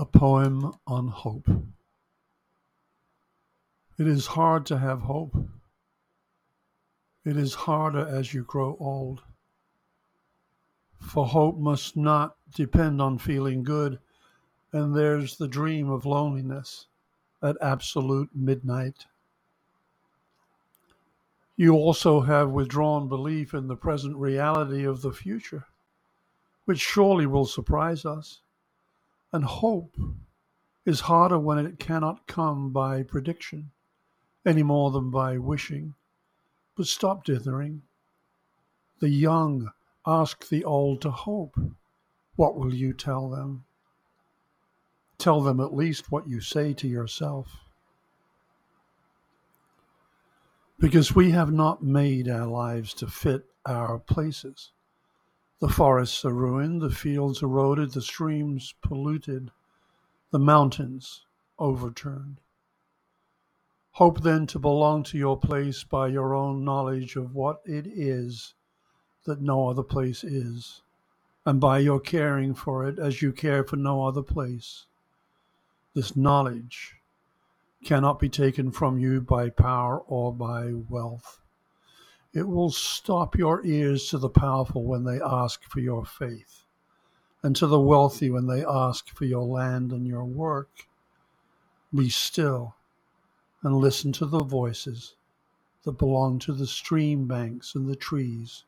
A poem on hope. It is hard to have hope. It is harder as you grow old. For hope must not depend on feeling good, and there's the dream of loneliness at absolute midnight. You also have withdrawn belief in the present reality of the future, which surely will surprise us. And hope is harder when it cannot come by prediction any more than by wishing. But stop dithering. The young ask the old to hope. What will you tell them? Tell them at least what you say to yourself. Because we have not made our lives to fit our places. The forests are ruined, the fields eroded, the streams polluted, the mountains overturned. Hope then to belong to your place by your own knowledge of what it is that no other place is, and by your caring for it as you care for no other place. This knowledge cannot be taken from you by power or by wealth. It will stop your ears to the powerful when they ask for your faith, and to the wealthy when they ask for your land and your work. Be still and listen to the voices that belong to the stream banks and the trees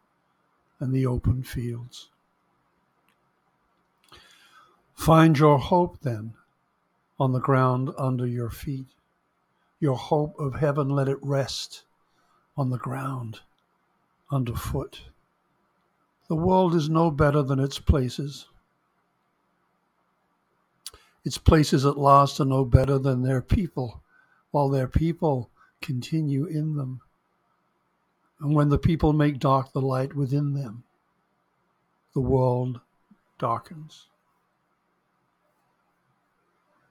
and the open fields. Find your hope then on the ground under your feet. Your hope of heaven, let it rest on the ground underfoot. The world is no better than its places. Its places at last are no better than their people, while their people continue in them. And when the people make dark the light within them, the world darkens.